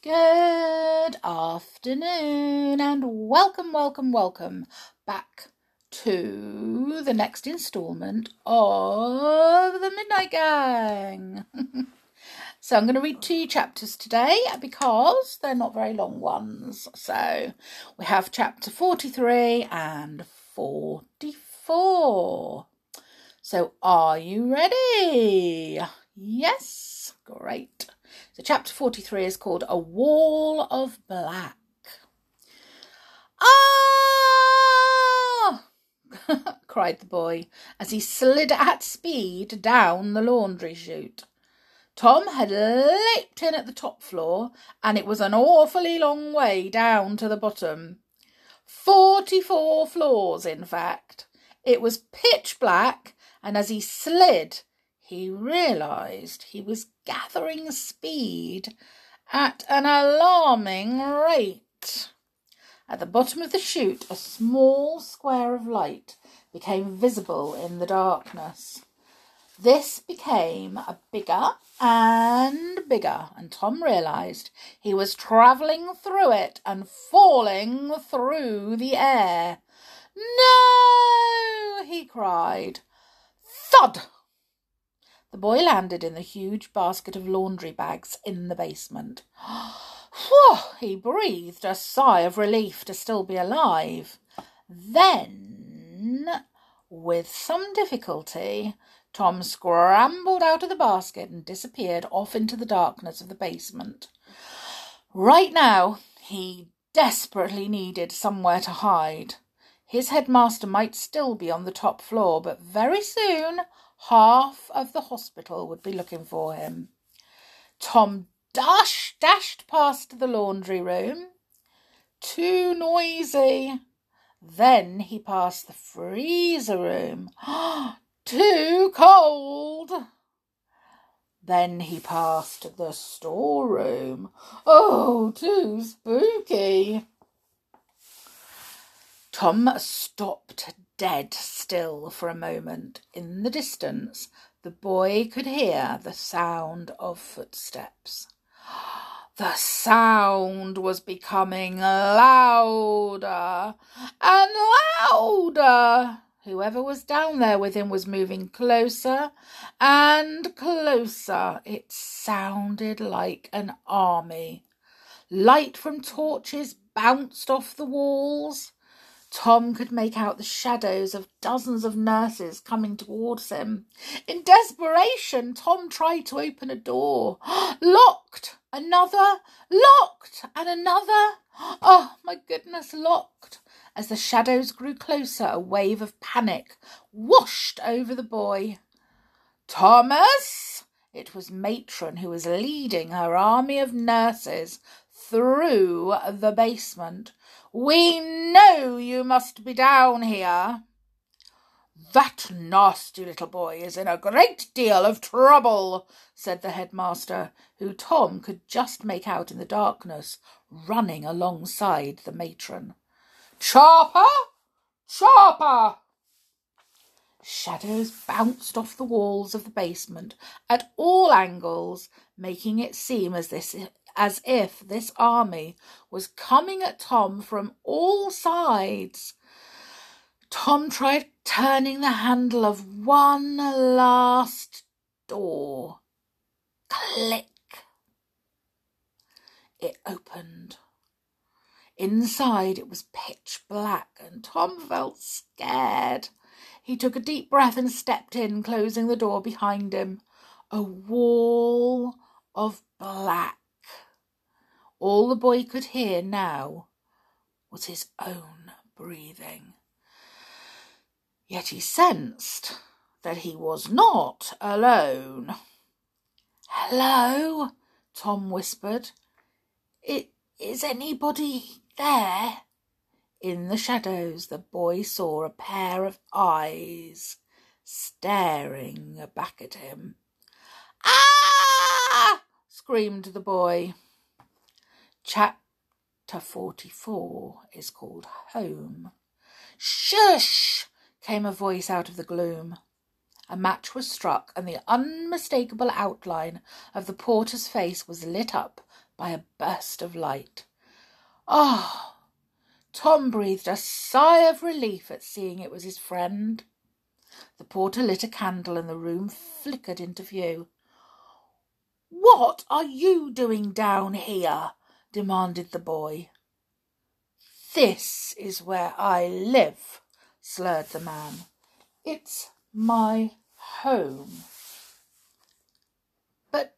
Good afternoon and welcome, welcome, welcome back to the next instalment of the Midnight Gang. so I'm going to read two chapters today because they're not very long ones. So we have chapter 43 and 44. So are you ready? Yes, great. So, chapter 43 is called A Wall of Black. Ah! cried the boy as he slid at speed down the laundry chute. Tom had leaped in at the top floor, and it was an awfully long way down to the bottom. Forty four floors, in fact. It was pitch black, and as he slid, he realized he was gathering speed at an alarming rate. At the bottom of the chute, a small square of light became visible in the darkness. This became bigger and bigger, and Tom realized he was travelling through it and falling through the air. No! he cried. Thud! The boy landed in the huge basket of laundry bags in the basement. Whew! He breathed a sigh of relief to still be alive. Then, with some difficulty, Tom scrambled out of the basket and disappeared off into the darkness of the basement. Right now, he desperately needed somewhere to hide. His headmaster might still be on the top floor, but very soon half of the hospital would be looking for him. Tom dash, dashed past the laundry room. Too noisy. Then he passed the freezer room. Too cold. Then he passed the storeroom. Oh, too spooky. Tom stopped dead still for a moment. In the distance, the boy could hear the sound of footsteps. The sound was becoming louder and louder. Whoever was down there with him was moving closer and closer. It sounded like an army. Light from torches bounced off the walls. Tom could make out the shadows of dozens of nurses coming towards him. In desperation, Tom tried to open a door. Locked! Another! Locked! And another! Oh, my goodness, locked! As the shadows grew closer, a wave of panic washed over the boy. Thomas! It was Matron who was leading her army of nurses through the basement. We know you must be down here. That nasty little boy is in a great deal of trouble, said the headmaster, who Tom could just make out in the darkness, running alongside the matron. Chopper! Chopper! Shadows bounced off the walls of the basement at all angles, making it seem as this as if this army was coming at Tom from all sides. Tom tried turning the handle of one last door. Click! It opened. Inside it was pitch black, and Tom felt scared. He took a deep breath and stepped in, closing the door behind him. A wall of black. All the boy could hear now was his own breathing. Yet he sensed that he was not alone. Hello, Tom whispered. Is anybody there? In the shadows, the boy saw a pair of eyes staring back at him. Ah! screamed the boy. Chapter 44 is called Home. Shush! came a voice out of the gloom. A match was struck, and the unmistakable outline of the porter's face was lit up by a burst of light. Ah! Oh, Tom breathed a sigh of relief at seeing it was his friend. The porter lit a candle and the room flickered into view. What are you doing down here? Demanded the boy. This is where I live, slurred the man. It's my home. But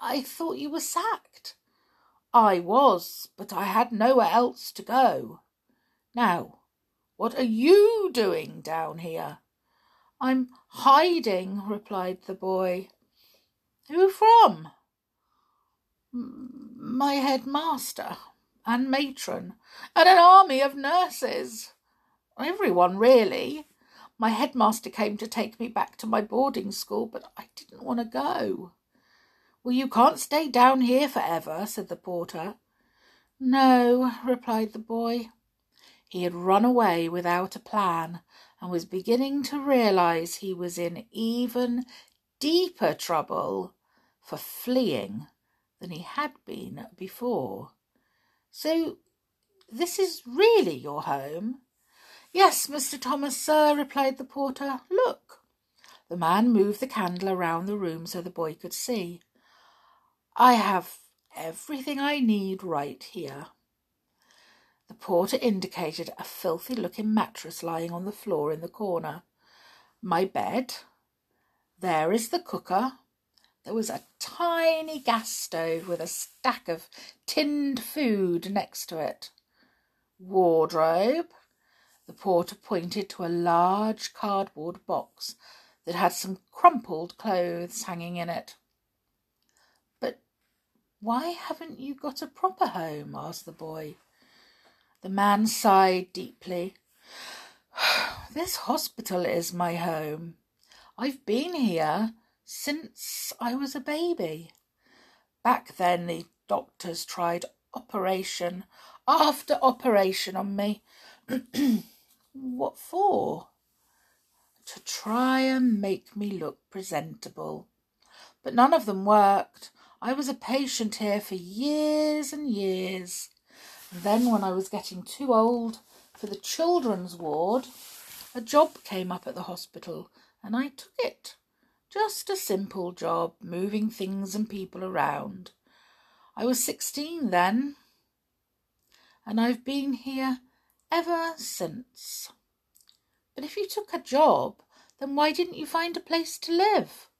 I thought you were sacked. I was, but I had nowhere else to go. Now, what are you doing down here? I'm hiding, replied the boy. Who from? My headmaster and matron and an army of nurses. Everyone, really. My headmaster came to take me back to my boarding school, but I didn't want to go. Well, you can't stay down here forever, said the porter. No, replied the boy. He had run away without a plan and was beginning to realize he was in even deeper trouble for fleeing than he had been before. So, this is really your home? Yes, Mr. Thomas, sir, replied the porter. Look. The man moved the candle around the room so the boy could see. I have everything I need right here. The porter indicated a filthy looking mattress lying on the floor in the corner. My bed. There is the cooker. There was a tiny gas stove with a stack of tinned food next to it. Wardrobe. The porter pointed to a large cardboard box that had some crumpled clothes hanging in it. But why haven't you got a proper home? asked the boy. The man sighed deeply. This hospital is my home. I've been here since I was a baby. Back then, the doctors tried operation after operation on me. What for? To try and make me look presentable. But none of them worked. I was a patient here for years and years. Then, when I was getting too old for the children's ward, a job came up at the hospital and I took it. Just a simple job, moving things and people around. I was sixteen then, and I've been here ever since. But if you took a job, then why didn't you find a place to live?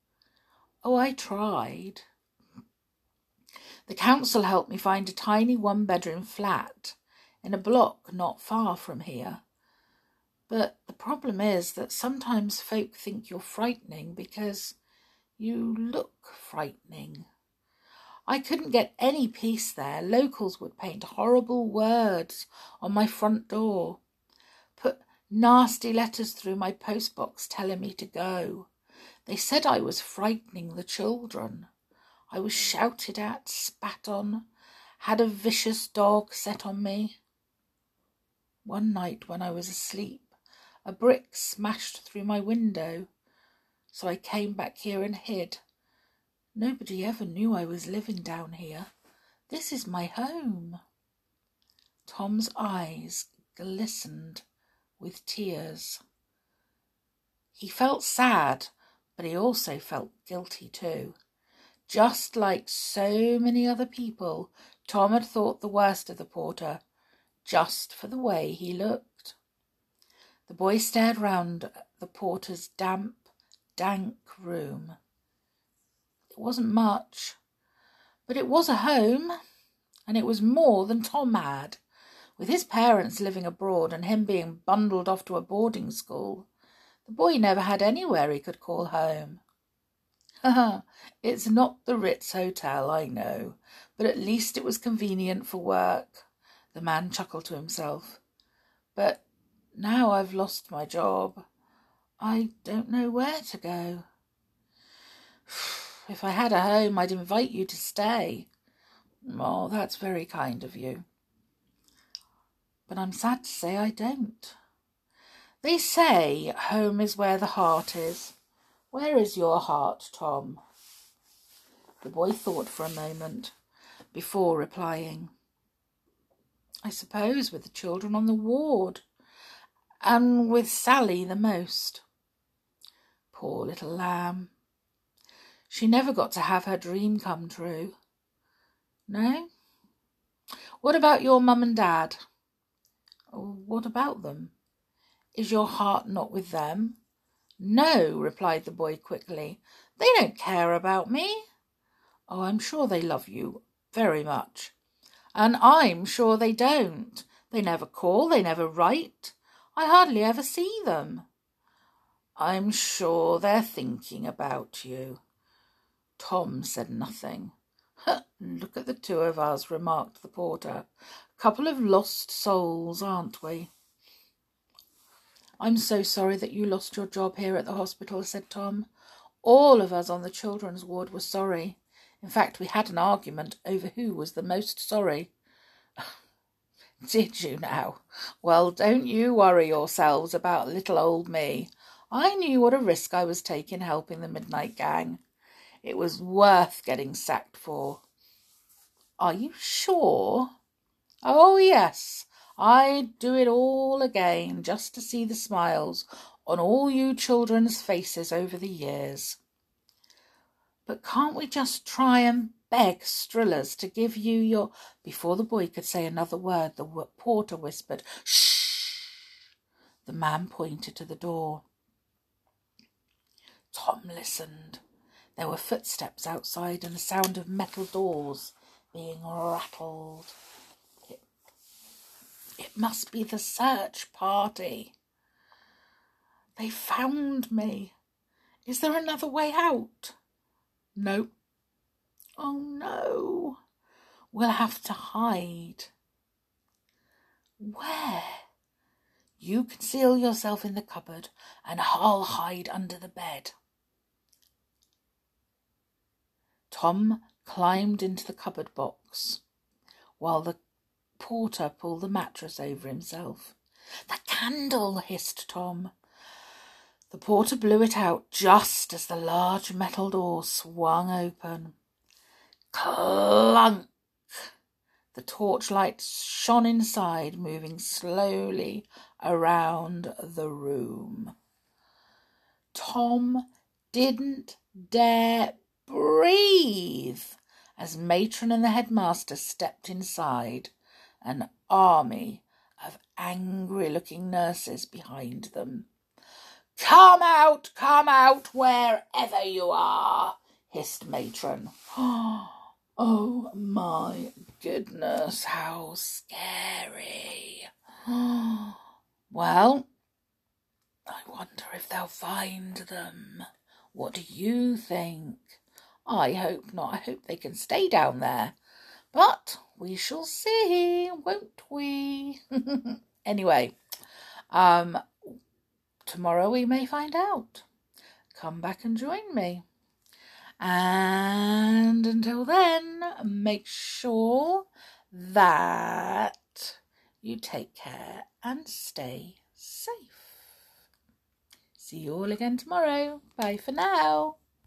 Oh, I tried. The council helped me find a tiny one bedroom flat in a block not far from here. But the problem is that sometimes folk think you're frightening because you look frightening. I couldn't get any peace there. Locals would paint horrible words on my front door, put nasty letters through my postbox telling me to go. They said I was frightening the children. I was shouted at, spat on, had a vicious dog set on me. One night when I was asleep, a brick smashed through my window, so I came back here and hid. Nobody ever knew I was living down here. This is my home. Tom's eyes glistened with tears. He felt sad, but he also felt guilty too. Just like so many other people, Tom had thought the worst of the porter, just for the way he looked. The boy stared round the porter's damp, dank room. It wasn't much, but it was a home, and it was more than Tom had. With his parents living abroad and him being bundled off to a boarding school, the boy never had anywhere he could call home. It's not the Ritz Hotel, I know, but at least it was convenient for work. The man chuckled to himself. But now I've lost my job, I don't know where to go. If I had a home, I'd invite you to stay. Oh, that's very kind of you. But I'm sad to say I don't. They say home is where the heart is. Where is your heart, Tom? The boy thought for a moment. before replying. I suppose with the children on the ward, and with Sally the most. Poor little lamb. She never got to have her dream come true. No? What about your mum and dad? Oh, what about them? Is your heart not with them? No, replied the boy quickly. They don't care about me. Oh, I'm sure they love you very much. And I'm sure they don't. They never call, they never write. I hardly ever see them. I'm sure they're thinking about you. Tom said nothing. Look at the two of us, remarked the porter. A couple of lost souls, aren't we? I'm so sorry that you lost your job here at the hospital, said Tom. All of us on the children's ward were sorry. In fact, we had an argument over who was the most sorry. Did you now? Well, don't you worry yourselves about little old me. I knew what a risk I was taking helping the Midnight Gang. It was worth getting sacked for. Are you sure? Oh, yes. I'd do it all again just to see the smiles on all you children's faces over the years. But can't we just try and beg Strillers to give you your. Before the boy could say another word, the porter whispered, Shh! The man pointed to the door. Tom listened. There were footsteps outside and the sound of metal doors being rattled. It, it must be the search party. They found me. Is there another way out? No. Oh no. We'll have to hide. Where? You conceal yourself in the cupboard, and I'll hide under the bed. Tom climbed into the cupboard box while the porter pulled the mattress over himself. The candle, hissed Tom. The porter blew it out just as the large metal door swung open. Clunk! The torchlight shone inside, moving slowly around the room. Tom didn't dare breathe as matron and the headmaster stepped inside, an army of angry looking nurses behind them. Come out, come out, wherever you are, hissed Matron. Oh, Oh my goodness, how scary. Well, I wonder if they'll find them. What do you think? I hope not. I hope they can stay down there. But we shall see, won't we? anyway, um, tomorrow we may find out. Come back and join me. And until then, make sure that you take care and stay safe. See you all again tomorrow. Bye for now.